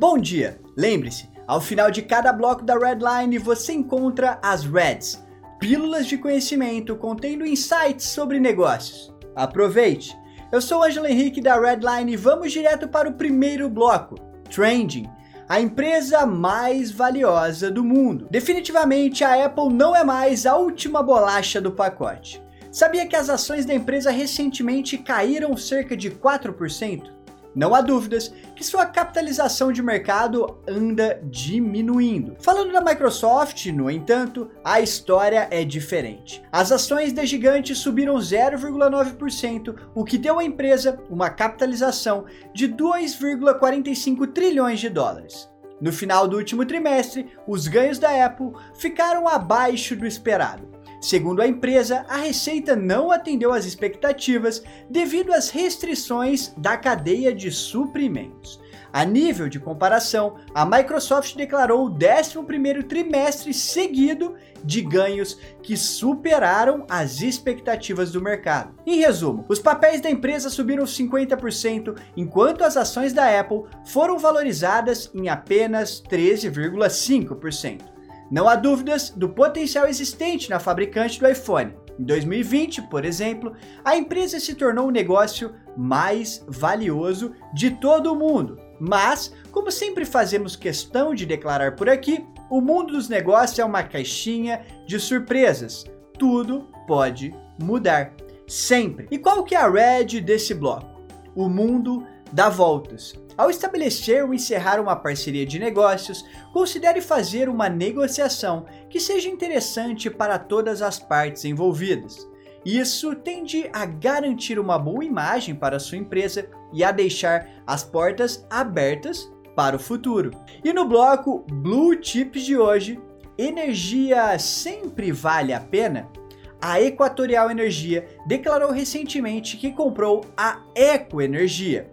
Bom dia! Lembre-se, ao final de cada bloco da Redline você encontra as Reds, pílulas de conhecimento contendo insights sobre negócios. Aproveite! Eu sou Ângelo Henrique da Redline e vamos direto para o primeiro bloco, Trending, a empresa mais valiosa do mundo. Definitivamente a Apple não é mais a última bolacha do pacote. Sabia que as ações da empresa recentemente caíram cerca de 4%? Não há dúvidas que sua capitalização de mercado anda diminuindo. Falando da Microsoft, no entanto, a história é diferente. As ações da gigante subiram 0,9%, o que deu à empresa uma capitalização de 2,45 trilhões de dólares. No final do último trimestre, os ganhos da Apple ficaram abaixo do esperado. Segundo a empresa, a receita não atendeu às expectativas devido às restrições da cadeia de suprimentos. A nível de comparação, a Microsoft declarou o 11º trimestre seguido de ganhos que superaram as expectativas do mercado. Em resumo, os papéis da empresa subiram 50%, enquanto as ações da Apple foram valorizadas em apenas 13,5%. Não há dúvidas do potencial existente na fabricante do iPhone. Em 2020, por exemplo, a empresa se tornou o negócio mais valioso de todo o mundo. Mas, como sempre fazemos questão de declarar por aqui, o mundo dos negócios é uma caixinha de surpresas. Tudo pode mudar. Sempre. E qual que é a red desse bloco? O mundo dá voltas. Ao estabelecer ou encerrar uma parceria de negócios, considere fazer uma negociação que seja interessante para todas as partes envolvidas. Isso tende a garantir uma boa imagem para sua empresa e a deixar as portas abertas para o futuro. E no bloco Blue Chips de hoje, energia sempre vale a pena? A Equatorial Energia declarou recentemente que comprou a Eco Energia,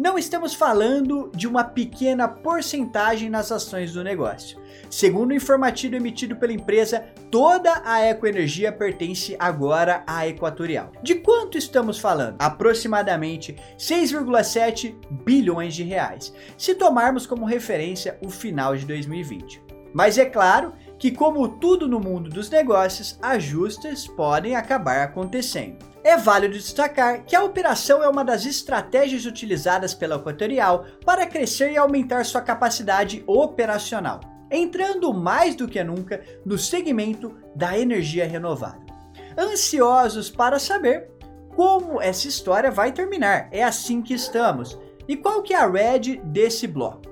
não estamos falando de uma pequena porcentagem nas ações do negócio. Segundo o informativo emitido pela empresa, toda a Ecoenergia pertence agora à Equatorial. De quanto estamos falando? Aproximadamente 6,7 bilhões de reais, se tomarmos como referência o final de 2020. Mas é claro que, como tudo no mundo dos negócios, ajustes podem acabar acontecendo. É válido destacar que a operação é uma das estratégias utilizadas pela Equatorial para crescer e aumentar sua capacidade operacional, entrando mais do que nunca no segmento da energia renovável. Ansiosos para saber como essa história vai terminar, é assim que estamos. E qual que é a red desse bloco?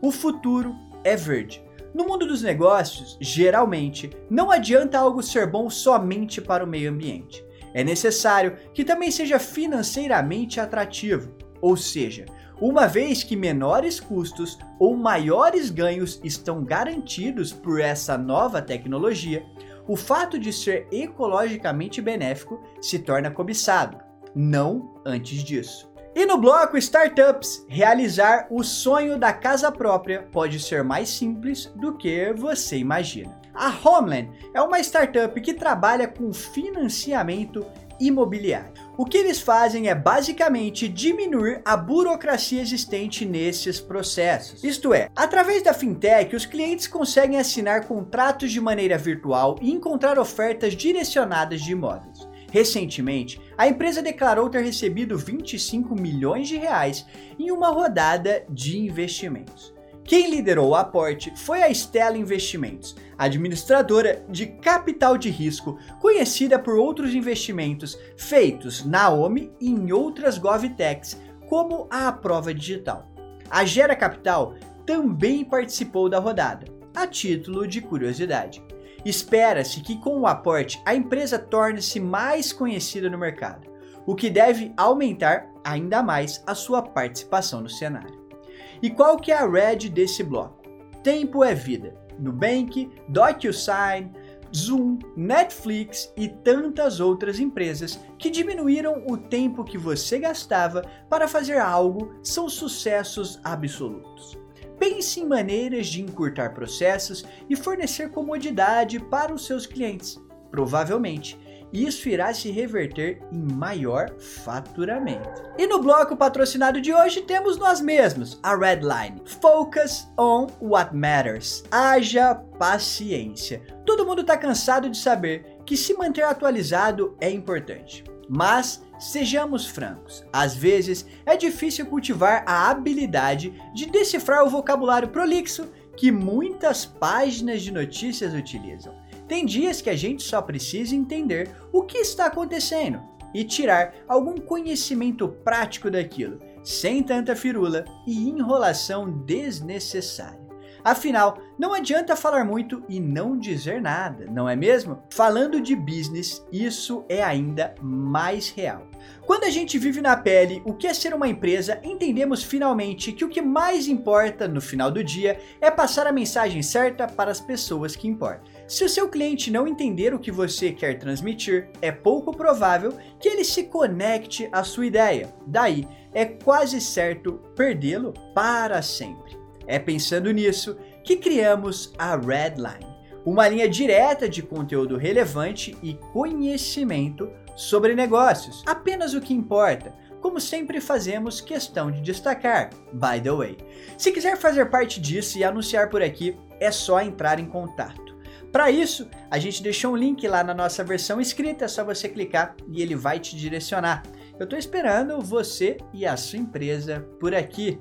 O futuro é verde. No mundo dos negócios, geralmente, não adianta algo ser bom somente para o meio ambiente é necessário que também seja financeiramente atrativo, ou seja, uma vez que menores custos ou maiores ganhos estão garantidos por essa nova tecnologia, o fato de ser ecologicamente benéfico se torna cobiçado, não antes disso. E no bloco Startups, realizar o sonho da casa própria pode ser mais simples do que você imagina. A Homeland é uma startup que trabalha com financiamento imobiliário. O que eles fazem é basicamente diminuir a burocracia existente nesses processos. Isto é, através da fintech, os clientes conseguem assinar contratos de maneira virtual e encontrar ofertas direcionadas de imóveis. Recentemente, a empresa declarou ter recebido 25 milhões de reais em uma rodada de investimentos. Quem liderou o aporte foi a Stella Investimentos, administradora de capital de risco, conhecida por outros investimentos feitos na OMI e em outras GovTechs, como a Prova Digital. A Gera Capital também participou da rodada, a título de curiosidade. Espera-se que com o aporte a empresa torne-se mais conhecida no mercado, o que deve aumentar ainda mais a sua participação no cenário. E qual que é a red desse bloco? Tempo é vida. Nubank, DocuSign, Zoom, Netflix e tantas outras empresas que diminuíram o tempo que você gastava para fazer algo são sucessos absolutos. Pense em maneiras de encurtar processos e fornecer comodidade para os seus clientes. Provavelmente, isso irá se reverter em maior faturamento. E no bloco patrocinado de hoje temos nós mesmos, a Redline. Focus on what matters. Haja paciência. Todo mundo está cansado de saber que se manter atualizado é importante. Mas sejamos francos, às vezes é difícil cultivar a habilidade de decifrar o vocabulário prolixo que muitas páginas de notícias utilizam. Tem dias que a gente só precisa entender o que está acontecendo e tirar algum conhecimento prático daquilo, sem tanta firula e enrolação desnecessária. Afinal, não adianta falar muito e não dizer nada, não é mesmo? Falando de business, isso é ainda mais real. Quando a gente vive na pele o que é ser uma empresa, entendemos finalmente que o que mais importa no final do dia é passar a mensagem certa para as pessoas que importam. Se o seu cliente não entender o que você quer transmitir, é pouco provável que ele se conecte à sua ideia. Daí, é quase certo perdê-lo para sempre. É pensando nisso que criamos a Redline, uma linha direta de conteúdo relevante e conhecimento sobre negócios, apenas o que importa. Como sempre fazemos questão de destacar, by the way. Se quiser fazer parte disso e anunciar por aqui, é só entrar em contato. Para isso, a gente deixou um link lá na nossa versão escrita, é só você clicar e ele vai te direcionar. Eu estou esperando você e a sua empresa por aqui.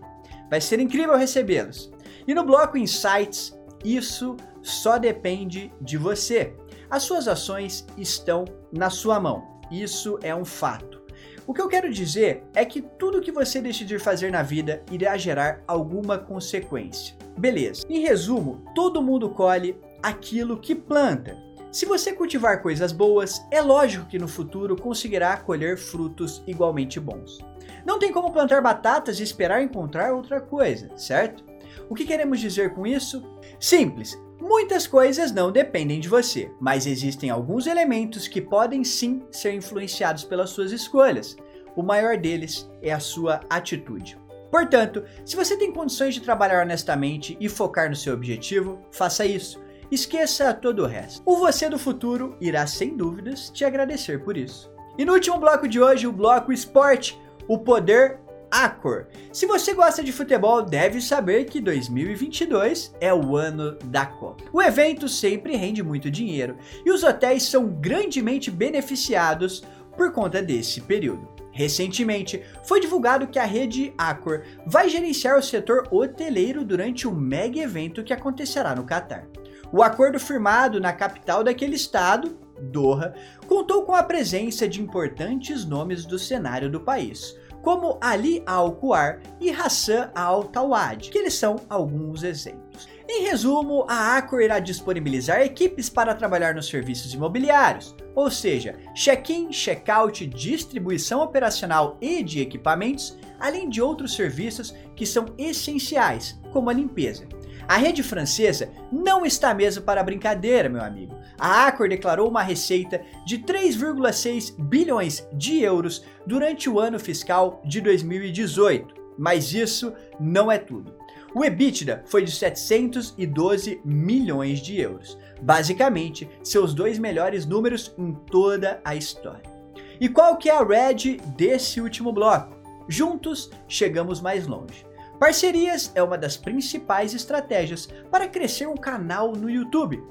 Vai ser incrível recebê-los. E no bloco Insights, isso só depende de você. As suas ações estão na sua mão. Isso é um fato. O que eu quero dizer é que tudo que você decidir fazer na vida irá gerar alguma consequência. Beleza. Em resumo, todo mundo colhe aquilo que planta. Se você cultivar coisas boas, é lógico que no futuro conseguirá colher frutos igualmente bons. Não tem como plantar batatas e esperar encontrar outra coisa, certo? O que queremos dizer com isso? Simples. Muitas coisas não dependem de você, mas existem alguns elementos que podem sim ser influenciados pelas suas escolhas. O maior deles é a sua atitude. Portanto, se você tem condições de trabalhar honestamente e focar no seu objetivo, faça isso. Esqueça todo o resto. O você do futuro irá sem dúvidas te agradecer por isso. E no último bloco de hoje, o bloco esporte, o poder Acor. Se você gosta de futebol, deve saber que 2022 é o ano da Copa. O evento sempre rende muito dinheiro e os hotéis são grandemente beneficiados por conta desse período. Recentemente, foi divulgado que a rede Accor vai gerenciar o setor hoteleiro durante o mega evento que acontecerá no Catar. O acordo firmado na capital daquele estado, Doha, contou com a presença de importantes nomes do cenário do país, como Ali Al-Kuar e Hassan Al-Tawad, que eles são alguns exemplos. Em resumo, a Accor irá disponibilizar equipes para trabalhar nos serviços imobiliários, ou seja, check-in, check-out, distribuição operacional e de equipamentos, além de outros serviços que são essenciais, como a limpeza. A rede francesa não está mesmo para brincadeira, meu amigo. A Accor declarou uma receita de 3,6 bilhões de euros durante o ano fiscal de 2018. Mas isso não é tudo. O EBITDA foi de 712 milhões de euros, basicamente seus dois melhores números em toda a história. E qual que é a red desse último bloco? Juntos chegamos mais longe. Parcerias é uma das principais estratégias para crescer um canal no YouTube.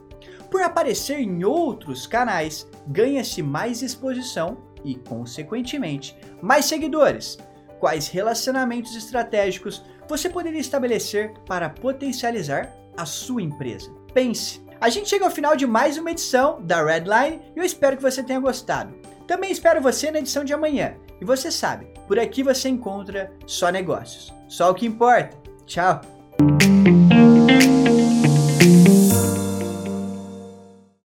Por aparecer em outros canais, ganha-se mais exposição e, consequentemente, mais seguidores. Quais relacionamentos estratégicos você poderia estabelecer para potencializar a sua empresa? Pense! A gente chega ao final de mais uma edição da Redline e eu espero que você tenha gostado. Também espero você na edição de amanhã. E você sabe, por aqui você encontra só negócios. Só o que importa. Tchau!